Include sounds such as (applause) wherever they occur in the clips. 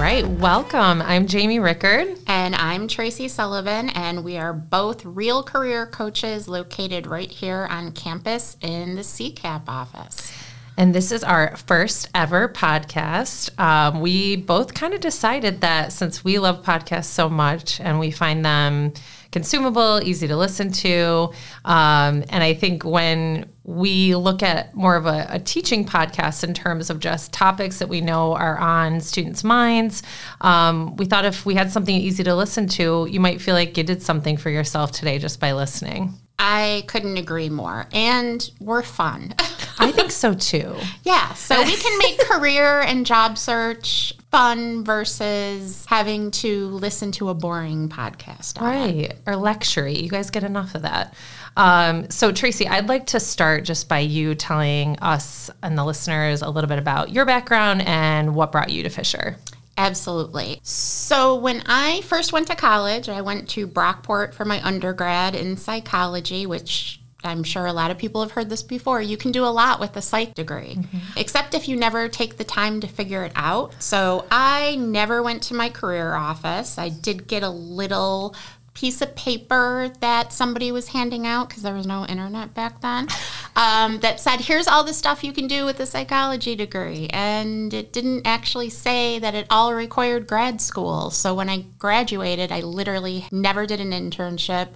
right, welcome. I'm Jamie Rickard. And I'm Tracy Sullivan, and we are both real career coaches located right here on campus in the CCAP office. And this is our first ever podcast. Um, we both kind of decided that since we love podcasts so much and we find them consumable, easy to listen to, um, and I think when we look at more of a, a, teaching podcast in terms of just topics that we know are on students' minds. Um, we thought if we had something easy to listen to, you might feel like you did something for yourself today just by listening. I couldn't agree more. And we're fun. I think so too. (laughs) Yeah. So we can make (laughs) career and job search fun versus having to listen to a boring podcast. Right. Or lectury. You guys get enough of that. Um, so, Tracy, I'd like to start just by you telling us and the listeners a little bit about your background and what brought you to Fisher. Absolutely. So, when I first went to college, I went to Brockport for my undergrad in psychology, which I'm sure a lot of people have heard this before. You can do a lot with a psych degree, mm-hmm. except if you never take the time to figure it out. So I never went to my career office. I did get a little piece of paper that somebody was handing out because there was no internet back then um, that said, here's all the stuff you can do with a psychology degree. And it didn't actually say that it all required grad school. So when I graduated, I literally never did an internship.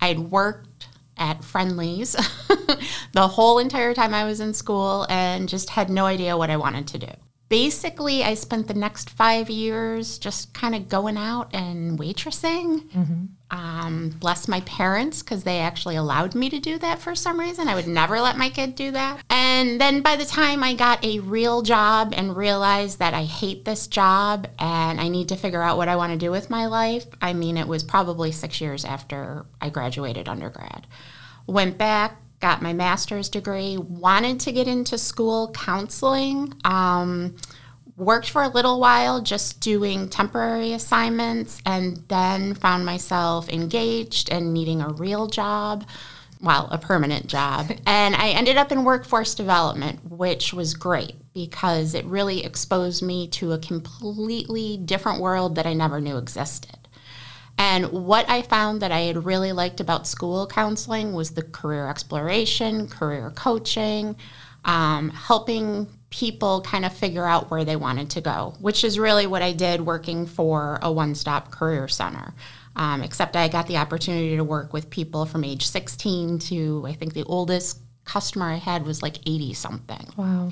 I had worked at Friendly's (laughs) the whole entire time I was in school and just had no idea what I wanted to do basically, I spent the next five years just kind of going out and waitressing. Mm-hmm. Um, bless my parents because they actually allowed me to do that for some reason. I would never let my kid do that. And then by the time I got a real job and realized that I hate this job and I need to figure out what I want to do with my life, I mean, it was probably six years after I graduated undergrad. Went back, got my master's degree, wanted to get into school counseling. Um, worked for a little while just doing temporary assignments and then found myself engaged and needing a real job well a permanent job (laughs) and i ended up in workforce development which was great because it really exposed me to a completely different world that i never knew existed and what I found that I had really liked about school counseling was the career exploration, career coaching, um, helping people kind of figure out where they wanted to go, which is really what I did working for a one stop career center. Um, except I got the opportunity to work with people from age 16 to I think the oldest customer I had was like 80 something. Wow.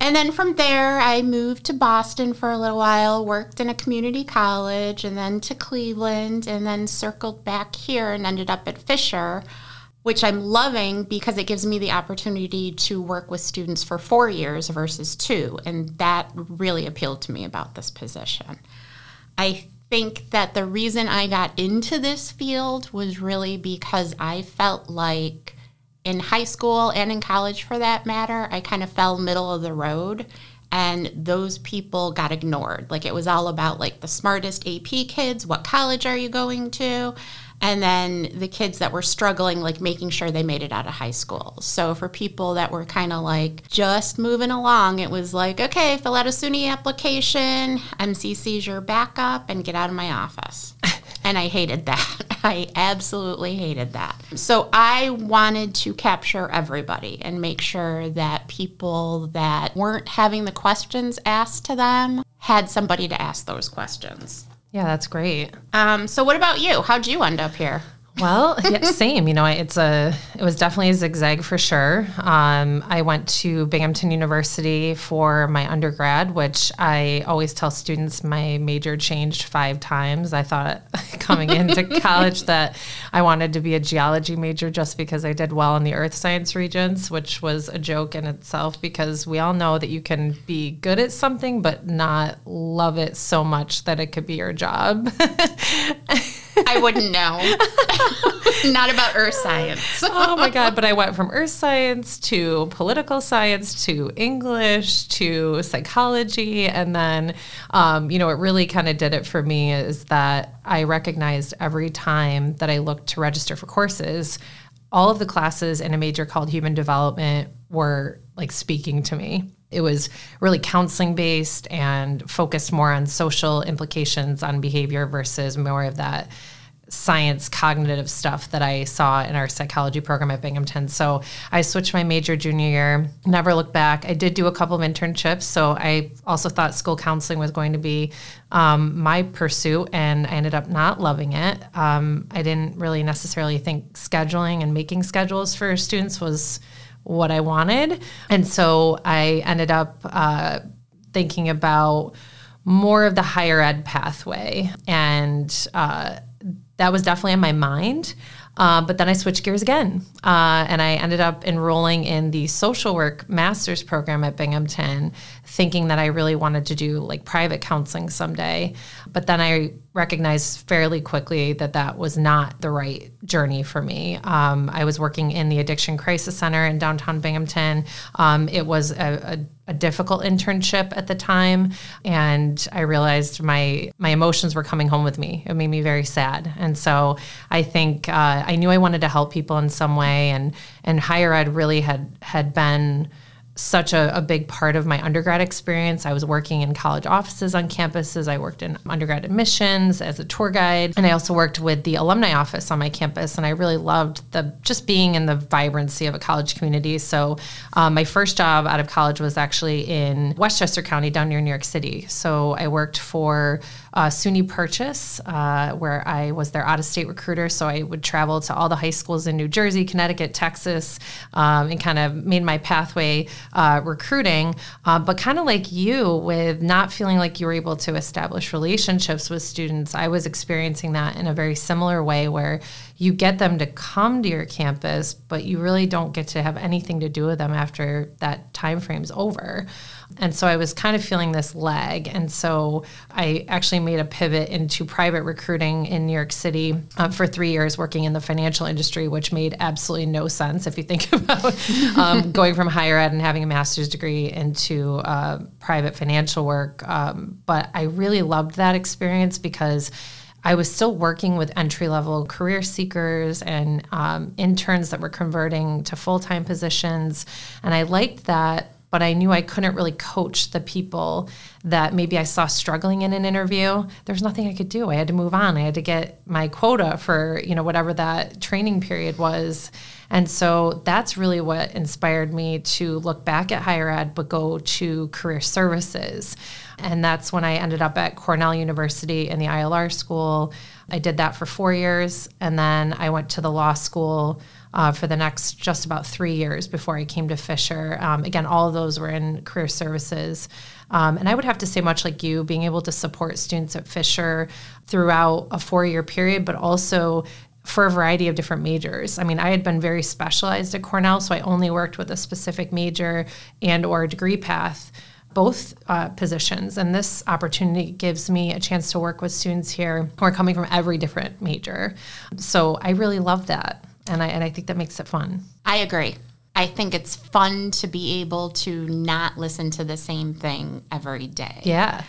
And then from there, I moved to Boston for a little while, worked in a community college, and then to Cleveland, and then circled back here and ended up at Fisher, which I'm loving because it gives me the opportunity to work with students for four years versus two. And that really appealed to me about this position. I think that the reason I got into this field was really because I felt like in high school and in college for that matter, I kind of fell middle of the road and those people got ignored. Like it was all about like the smartest AP kids, what college are you going to? And then the kids that were struggling, like making sure they made it out of high school. So for people that were kind of like just moving along, it was like, okay, fill out a SUNY application, MCC's your backup, and get out of my office. (laughs) and I hated that. (laughs) I absolutely hated that. So I wanted to capture everybody and make sure that people that weren't having the questions asked to them had somebody to ask those questions. Yeah, that's great. Um, so, what about you? How'd you end up here? Well, (laughs) yeah, same. You know, it's a it was definitely a zigzag for sure. Um, I went to Binghamton University for my undergrad, which I always tell students my major changed five times. I thought (laughs) coming into (laughs) college that I wanted to be a geology major just because I did well in the earth science regents, which was a joke in itself because we all know that you can be good at something but not love it so much that it could be your job. (laughs) I wouldn't know. (laughs) Not about earth science. (laughs) oh my God. But I went from earth science to political science to English to psychology. And then, um, you know, it really kind of did it for me is that I recognized every time that I looked to register for courses, all of the classes in a major called human development were like speaking to me It was really counseling based and focused more on social implications on behavior versus more of that science cognitive stuff that I saw in our psychology program at Binghamton. So I switched my major junior year, never looked back. I did do a couple of internships. So I also thought school counseling was going to be um, my pursuit, and I ended up not loving it. Um, I didn't really necessarily think scheduling and making schedules for students was what I wanted. And so I ended up uh, thinking about more of the higher ed pathway and uh, that was definitely on my mind. Uh, but then I switched gears again, uh, and I ended up enrolling in the social work master's program at Binghamton, thinking that I really wanted to do like private counseling someday. But then I recognized fairly quickly that that was not the right journey for me. Um, I was working in the Addiction Crisis Center in downtown Binghamton. Um, it was a, a a difficult internship at the time and I realized my my emotions were coming home with me. It made me very sad. And so I think uh, I knew I wanted to help people in some way and and higher ed really had had been such a, a, big part of my undergrad experience. I was working in college offices on campuses. I worked in undergrad admissions as a tour guide, and I also worked with the alumni office on my campus. And I really loved the just being in the vibrancy of a college community. So um, my first job out of college was actually in Westchester County, down near New York City. So I worked for uh, SUNY Purchase, uh, where I was their out of state recruiter. So I would travel to all the high schools in New Jersey, Connecticut, Texas, um, and kind of made my pathway uh, recruiting. Uh, but kind of like you, with not feeling like you were able to establish relationships with students, I was experiencing that in a very similar way where you get them to come to your campus, but you really don't get to have anything to do with them after that time frame's over. And so I was kind of feeling this lag. And so I actually made a pivot into private recruiting in New York City uh, for three years, working in the financial industry, which made absolutely no sense if you think (laughs) about um, going from higher ed and having a master's degree into uh, private financial work. Um, but I really loved that experience because. I was still working with entry level career seekers and um, interns that were converting to full time positions. And I liked that but I knew I couldn't really coach the people that maybe I saw struggling in an interview. There's nothing I could do. I had to move on. I had to get my quota for, you know, whatever that training period was. And so that's really what inspired me to look back at higher ed, but go to career services. And that's when I ended up at Cornell University in the ILR school. I did that for four years. And then I went to the law school uh, for the next just about three years before I came to Fisher. Um, again, all of those were in career services. Um, and I would have to say, much like you, being able to support students at Fisher throughout a four year period, but also for a variety of different majors. I mean, I had been very specialized at Cornell, so I only worked with a specific major and or degree path both uh, positions and this opportunity gives me a chance to work with students here who are coming from every different major so i really love that and I and I think that makes it fun. I agree. I think it's fun to be able to not listen to the same thing every day. Yeah.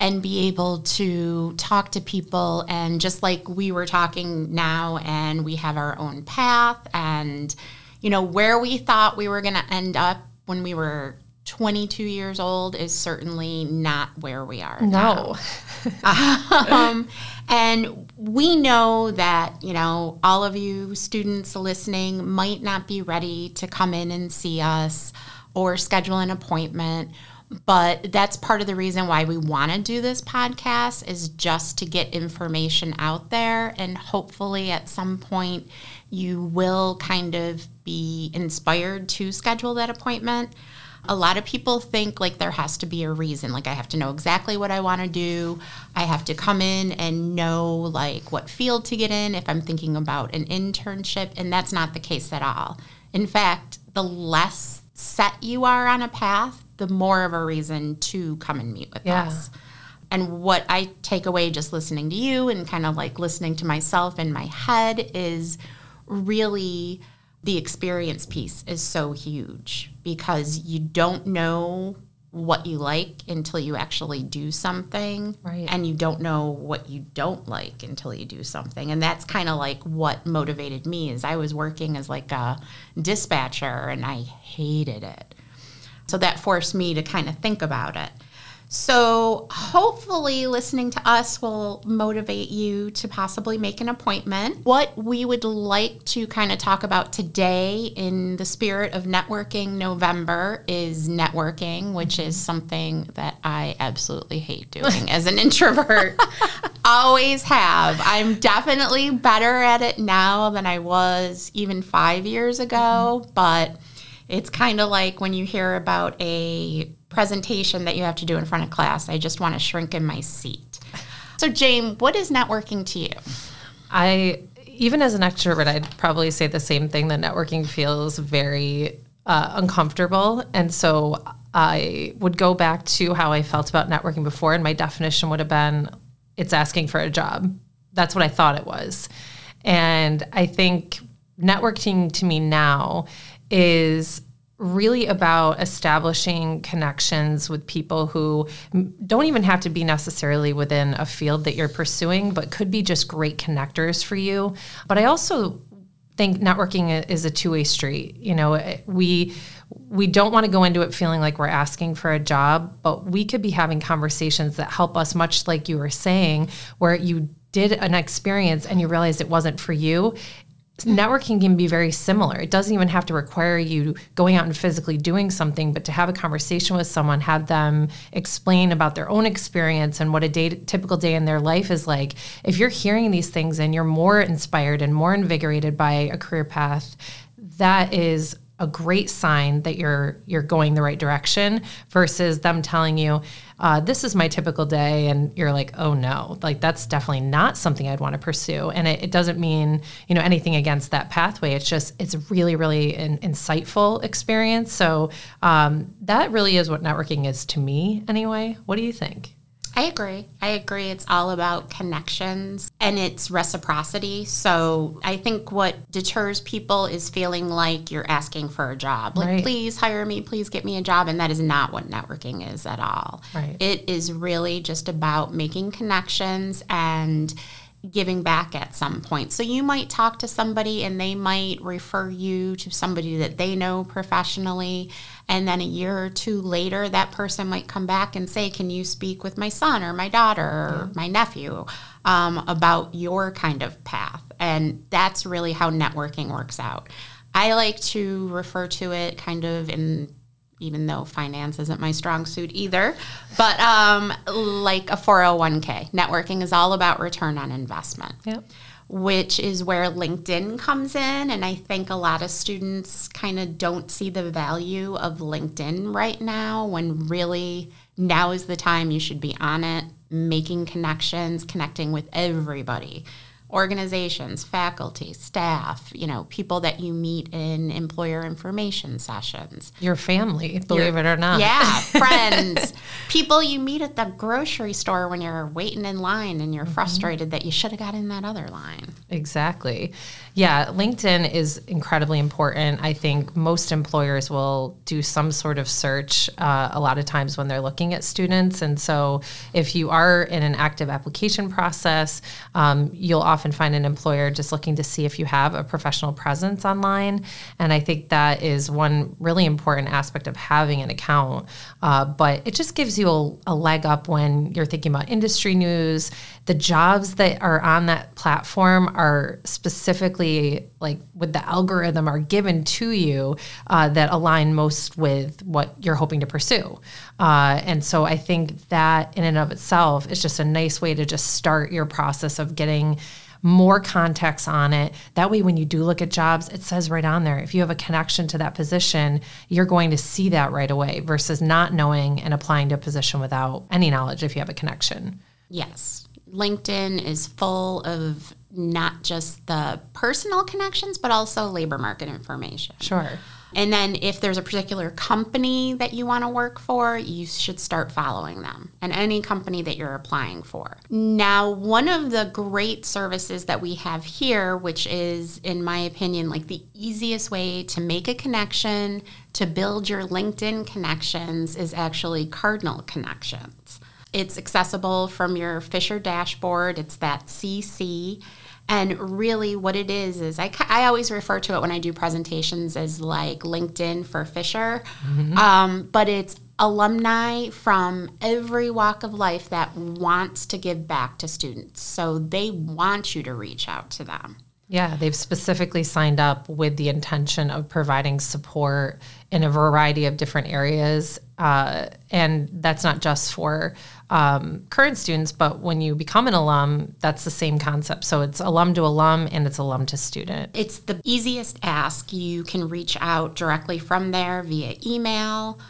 And be able to talk to people and just like we were talking now and we have our own path and you know where we thought we were going to end up when we were 22 years old is certainly not where we are no. (laughs) um, and we know that, you know, all of you students listening might not be ready to come in and see us or schedule an appointment. But that's part of the reason why we want to do this podcast is just to get information out there. And hopefully, at some point, you will kind of be inspired to schedule that appointment a lot of people think like there has to be a reason. Like i have to know exactly what i want to do. I have to come in and know like what field to get in if i'm thinking about an internship and that's not the case at all. In fact the less set you are on a path the more of a reason to come and meet with yeah. us. And what I take away just listening to you and kind of like listening to myself in my head is really the experience piece is so huge because you don't know what you like until you actually do something right. and you don't know what you don't like until you do something and that's kind of like what motivated me is i was working as like a dispatcher and i hated it So that forced me to kind of think about it. So, hopefully, listening to us will motivate you to possibly make an appointment. What we would like to kind of talk about today, in the spirit of networking November, is networking, which is something that I absolutely hate doing as an introvert. (laughs) Always have. I'm definitely better at it now than I was even five years ago, mm-hmm. but it's kind of like when you hear about a presentation that you have to do in front of class. I just want to shrink in my seat. So, Jane, what is networking to you? I, even as an extrovert, I'd probably say the same thing that networking feels very uh, uncomfortable. And so I would go back to how I felt about networking before, and my definition would have been it's asking for a job. That's what I thought it was. And I think networking to me now is really about establishing connections with people who don't even have to be necessarily within a field that you're pursuing, but could be just great connectors for you. But I also think networking is a two-way street. You know, eh, we we don't want to go into it feeling like we're asking for a job, but we could be having conversations that help us much like you were saying where you did an experience and you realized it wasn't for you networking can be very similar. It doesn't even have to require you going out and physically doing something, but to have a conversation with someone, have them explain about their own experience and what a day, typical day in their life is like. If you're hearing these things and you're more inspired and more invigorated by a career path, that is a great sign that you're you're going the right direction versus them telling you uh, this is my typical day and you're like oh no. Like that's definitely not something i'd want to pursue and it, it doesn't mean you know anything against that pathway. It's just it's really really an insightful experience. So um, that really is what networking is to me anyway. What do you think I agree. I agree. It's all about connections and it's reciprocity. So I think what deters people is feeling like you're asking for a job. Like, right. please hire me, please get me a job. And that is not what networking is at all. Right. It is really just about making connections and giving back at some point. So you might talk to somebody and they might refer you to somebody that they know professionally. And then a year or two later, that person might come back and say, Can you speak with my son or my daughter or yeah. my nephew um, about your kind of path? And that's really how networking works out. I like to refer to it kind of in even though finance isn't my strong suit either. But um, like a 401k, networking is all about return on investment. Yep. Which is where LinkedIn comes in. And I think a lot of students kind of don't see the value of LinkedIn right now when really now is the time you should be on it, making connections, connecting with everybody organizations, faculty, staff, you know, people that you meet in employer information sessions. Your family, believe Your, it or not. Yeah, (laughs) friends, people you meet at the grocery store when you're waiting in line and you're mm-hmm. frustrated that you should have got in that other line. Exactly. Yeah, LinkedIn is incredibly important. I think most employers will do some sort of search uh, a lot of times when they're looking at students. And so if you are in an active application process, um, you'll often often find an employer just looking to see if you have a professional presence online. And I think that is one really important aspect of having an account. Uh, but it just gives you a, a leg up when you're thinking about industry news. The jobs that are on that platform are specifically like with the algorithm are given to you uh, that align most with what you're hoping to pursue. Uh, and so I think that in and of itself is just a nice way to just start your process of getting more context on it. That way, when you do look at jobs, it says right on there. If you have a connection to that position, you're going to see that right away versus not knowing and applying to a position without any knowledge if you have a connection. Yes. LinkedIn is full of not just the personal connections, but also labor market information. Sure. And then if there's a particular company that you want to work for, you should start following them and any company that you're applying for. Now, one of the great services that we have here, which is, in my opinion, like the easiest way to make a connection, to build your LinkedIn connections, is actually Cardinal Connections. It's accessible from your Fisher dashboard. It's that CC And really, what it is is I, I always refer to it when I do presentations as like LinkedIn for Fisher, mm-hmm. um, but it's alumni from every walk of life that wants to give back to students. So they want you to reach out to them. Yeah, they've specifically signed up with the intention of providing support in a variety of different areas. Uh, and that's not just for um, current students, but when you become an alum, that's the same concept. So it's alum to alum and it's alum to student. It's the easiest ask. You can reach out directly from there via email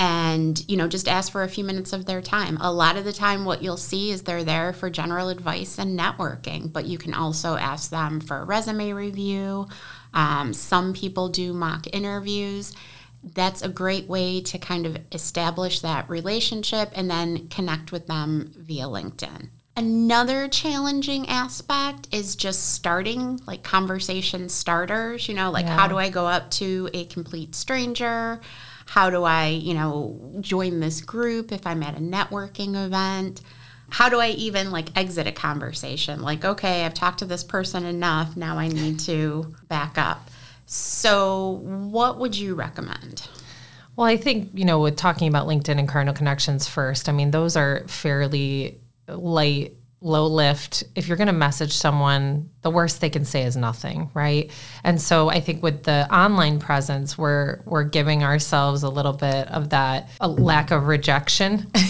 and you know just ask for a few minutes of their time a lot of the time what you'll see is they're there for general advice and networking but you can also ask them for a resume review um, some people do mock interviews that's a great way to kind of establish that relationship and then connect with them via linkedin Another challenging aspect is just starting like conversation starters, you know, like yeah. how do I go up to a complete stranger? How do I, you know, join this group if I'm at a networking event? How do I even like exit a conversation? Like, okay, I've talked to this person enough. Now I need to back up. So, what would you recommend? Well, I think, you know, with talking about LinkedIn and Cardinal Connections first, I mean, those are fairly light low lift. If you're going to message someone the worst they can say is nothing right? And so i think with the online presence we're we're giving ourselves a little bit of that a lack of rejection. (laughs)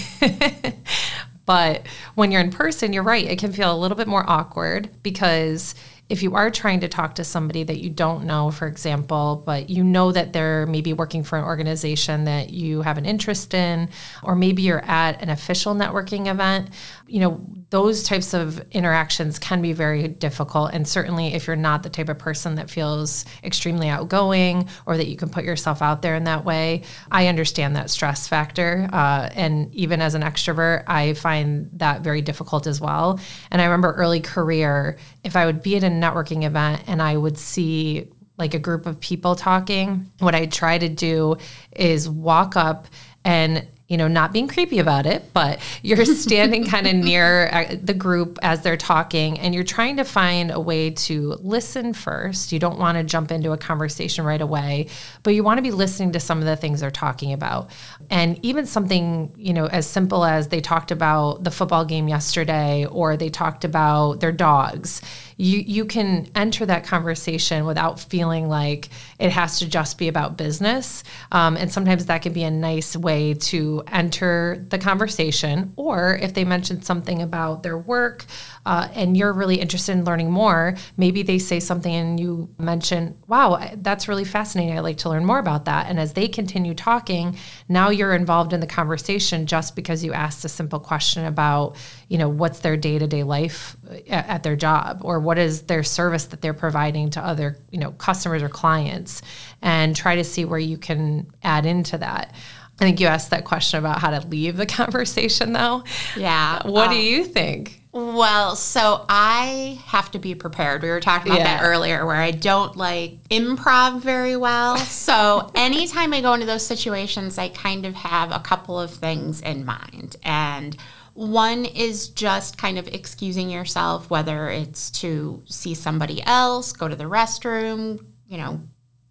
But when you're in person you're right it can feel a little bit more awkward because if you are trying to talk to somebody that you don't know, for example, but you know that they're maybe working for an organization that you have an interest in, or maybe you're at an official networking event, you know, those types of interactions can be very difficult. And certainly, if you're not the type of person that feels extremely outgoing or that you can put yourself out there in that way, I understand that stress factor. Uh, and even as an extrovert, I find that very difficult as well. And I remember early career, if I would be at a networking event and I would see like a group of people talking, what I'd try to do is walk up and you know, not being creepy about it, but you're (laughs) standing kind of near uh, the group as they're talking and you're trying to find a way to listen first. You don't want to jump into a conversation right away, but you want to be listening to some of the things they're talking about. And even something, you know, as simple as they talked about the football game yesterday or they talked about their dogs you you can enter that conversation without feeling like it has to just be about business. Um, and sometimes that can be a nice way to enter the conversation. Or if they mention something about their work uh, and you're really interested in learning more, maybe they say something and you mention, "Wow, that's really fascinating. I'd like to learn more about that." And as they continue talking, now you're involved in the conversation just because you asked a simple question about, you know, what's their day to day life at, at their job or what is their service that they're providing to other you know customers or clients and try to see where you can add into that i think you asked that question about how to leave the (laughs) conversation though yeah what um, do you think well, so I have to be prepared. We were talking about yeah. that earlier where I don't like improv very well. So (laughs) anytime I go into those situations, I kind of have a couple of things in mind. And one is just kind of excusing yourself, whether it's to see somebody else, go to the restroom, you know,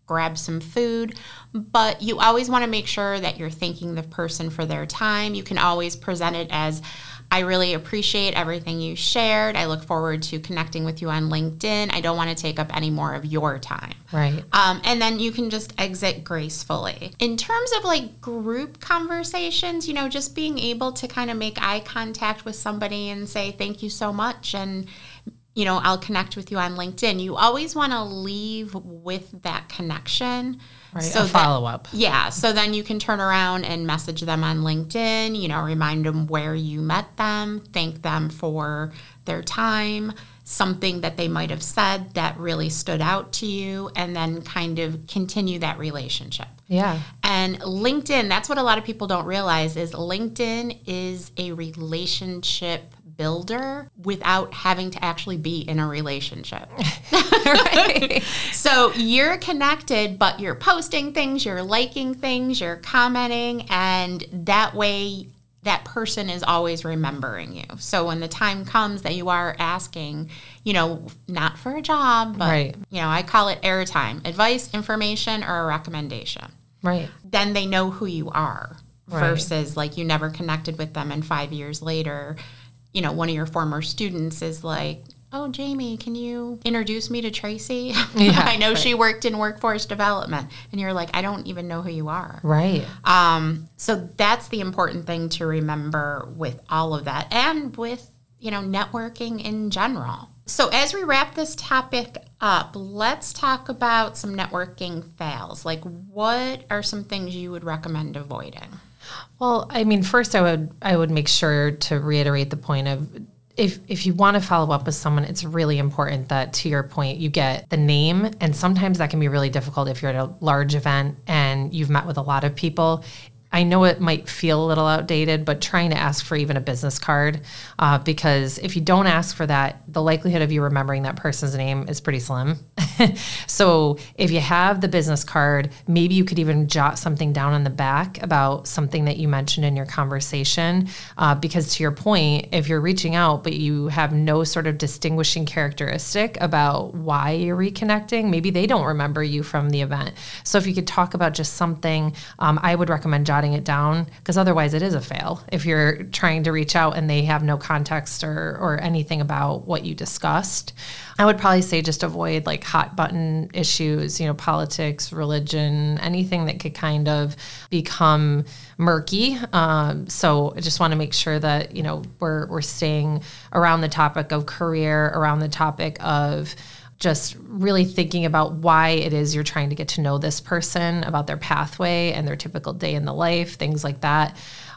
grab some food. But you always want to make sure that you're thanking the person for their time. You can always present it as, I really appreciate everything you shared. I look forward to connecting with you on LinkedIn. I don't want to take up any more of your time. Right. Um, and then you can just exit gracefully. In terms of like group conversations, you know, just being able to kind of make eye contact with somebody and say, thank you so much. And you know, I'll connect with you on LinkedIn. You always want to leave with that connection. Right, so follow up. Yeah. So then you can turn around and message them on LinkedIn, you know, remind them where you met them, thank them for their time, something that they might have said that really stood out to you, and then kind of continue that relationship. Yeah. And LinkedIn, that's what a lot of people don't realize is LinkedIn is a relationship builder without having to actually be in a relationship. (laughs) right? So you're connected, but you're posting things, you're liking things, you're commenting, and that way that person is always remembering you. So when the time comes that you are asking, you know, not for a job, but Right. you know, I call it airtime, advice, information, or a recommendation. Right. Then they know who you are Right. versus like you never connected with them and 5 years later, you know, one of your former students is like, "Oh, Jamie, can you introduce me to Tracy? (laughs) Yeah, I know right. she worked in workforce development." And you're like, "I don't even know who you are." Right. Um, so that's the important thing to remember with all of that and with, you know, networking in general. So as we wrap this topic up, let's talk about some networking fails. Like what are some things you would recommend avoiding? Well, I mean, first I would I would make sure to reiterate the point of if if you want to follow up with someone, it's really important that to your point you get the name and sometimes that can be really difficult if you're at a large event and you've met with a lot of people. I know it might feel a little outdated, but trying to ask for even a business card, uh, because if you don't ask for that, the likelihood of you remembering that person's name is pretty slim. (laughs) so if you have the business card, maybe you could even jot something down on the back about something that you mentioned in your conversation. Uh, because to your point, if you're reaching out but you have no sort of distinguishing characteristic about why you're reconnecting, maybe they don't remember you from the event. So if you could talk about just something, um, I would recommend jotting it down because otherwise it is a fail if you're trying to reach out and they have no context or, or anything about what you discussed. I would probably say just avoid like hot button issues, you know, politics, religion, anything that could kind of become murky. Um, so I just want to make sure that, you know, we're, we're staying around the topic of career, around the topic of just really thinking about why it is you're trying to get to know this person, about their pathway and their typical day in the life, things like that.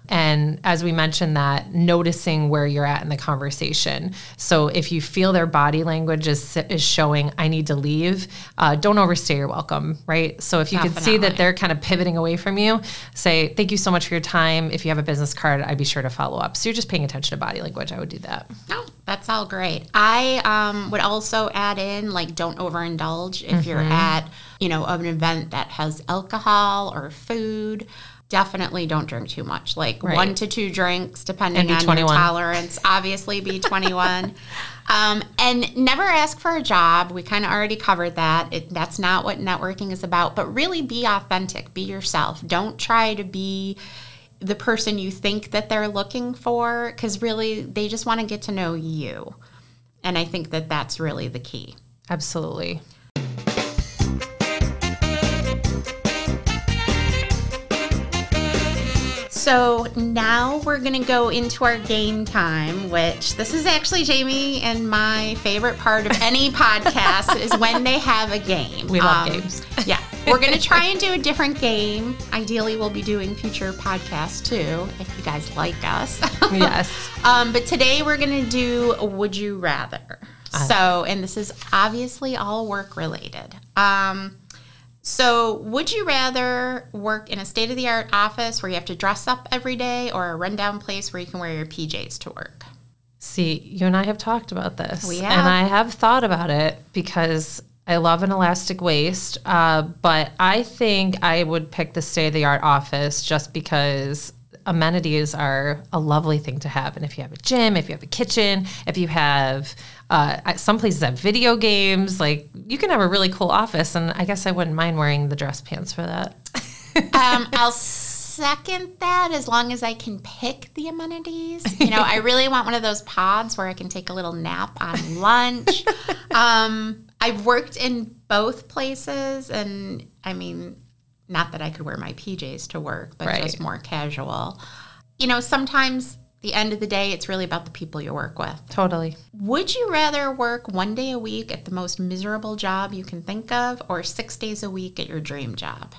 And as we mentioned, that noticing where you're at in the conversation. So if you feel their body language is, is showing, I need to leave, uh, don't overstay your welcome, right? So if you can see that they're kind of pivoting away from you, say, thank you so much for your time. If you have a business card, I'd be sure to follow up. So you're just paying attention to body language. I would do that. No, that's all great. I um, would also add in like don't overindulge if you're Mm-hmm. at you know an event that has alcohol or food. Definitely don't drink too much. Like Right. one to two drinks, depending on 21. your tolerance. Obviously, be 21. (laughs) Um, and never ask for a job. We kind of already covered that. It, that's not what networking is about. But really, be authentic. Be yourself. Don't try to be the person you think that they're looking for because really they just want to get to know you and i think that that's really the key Absolutely. so now we're going to go into our game time which this is actually jamie and my favorite part of any (laughs) podcast is when they have a game We love Um, games. yeah we're going to try and do a different game ideally we'll be doing future podcasts too if you guys like us (laughs) yes. Um, but today we're going to do Would You Rather. So, and this is obviously all work related. Um, so, would you rather work in a state of the art office where you have to dress up every day or a rundown place where you can wear your PJs to work? See, you and I have talked about this. We And. I have thought about it because I love an elastic waist. Uh, but I think I would pick the state of the art office just because amenities are a lovely thing to have. And if you have a gym, if you have a kitchen, if you have, uh, some places have video games, like you can have a really cool office. And I guess I wouldn't mind wearing the dress pants for that. (laughs) Um, I'll second that as long as I can pick the amenities. You know, I really want one of those pods where I can take a little nap on (laughs) lunch. um, I've worked in both places, and I mean, not that I could wear my PJs to work, but Right. just more casual. You know, sometimes the end of the day, it's really about the people you work with. Totally. Would you rather work one day a week at the most miserable job you can think of, or six days a week at your dream job?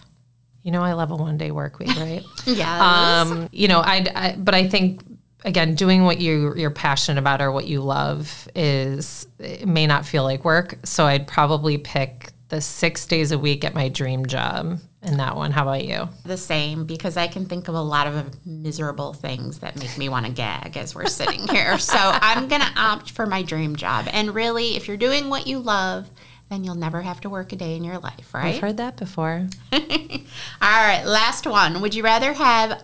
You know, I love a one day work week, right? (laughs) Yeah. um, you know, I, I, but I think again, doing what you you're passionate about or what you love is it may not feel like work. So I'd probably pick the six days a week at my dream job in that one. How about you? the same because I can think of a lot of miserable things that make me want to gag as we're sitting here. (laughs) So I'm going to opt for my dream job. And really, if you're doing what you love, then you'll never have to work a day in your life, right? I've heard that before. (laughs) All right, last one. Would you rather have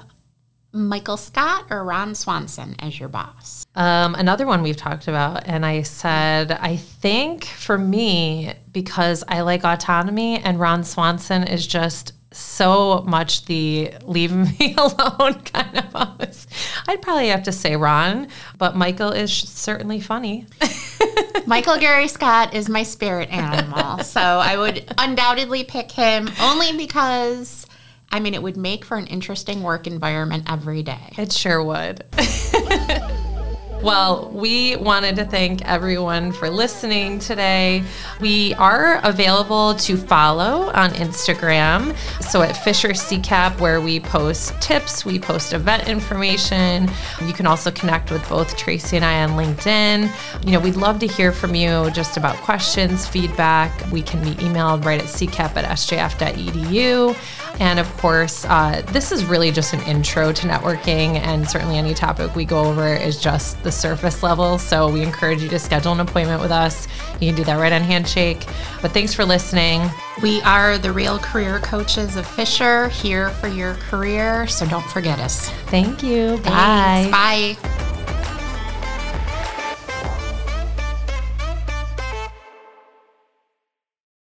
Michael Scott or Ron Swanson as your boss? Um, another one we've talked about, and I said, I think for me, because I like autonomy, and Ron Swanson is just so much the leave (laughs) me alone (laughs) kind of boss. I'd probably have to say Ron, but Michael is certainly funny. (laughs) Michael Gary Scott is my spirit animal. So I would undoubtedly pick him only because I mean, it would make for an interesting work environment every day. It sure would. (laughs) Well, we wanted to thank everyone for listening today. We are available to follow on Instagram. So at Fisher CCAP, where we post tips, we post event information. You can also connect with both Tracy and I on LinkedIn. You know, we'd love to hear from you just about questions, feedback. We can be emailed right at ccap at sjf.edu. And of course, uh, this is really just an intro to networking, and certainly any topic we go over is just the surface level. So we encourage you to schedule an appointment with us. You can do that right on Handshake. But thanks for listening. We are the real career coaches of Fisher, here for your career. So don't forget us. Thank you. Thanks. Bye. Bye.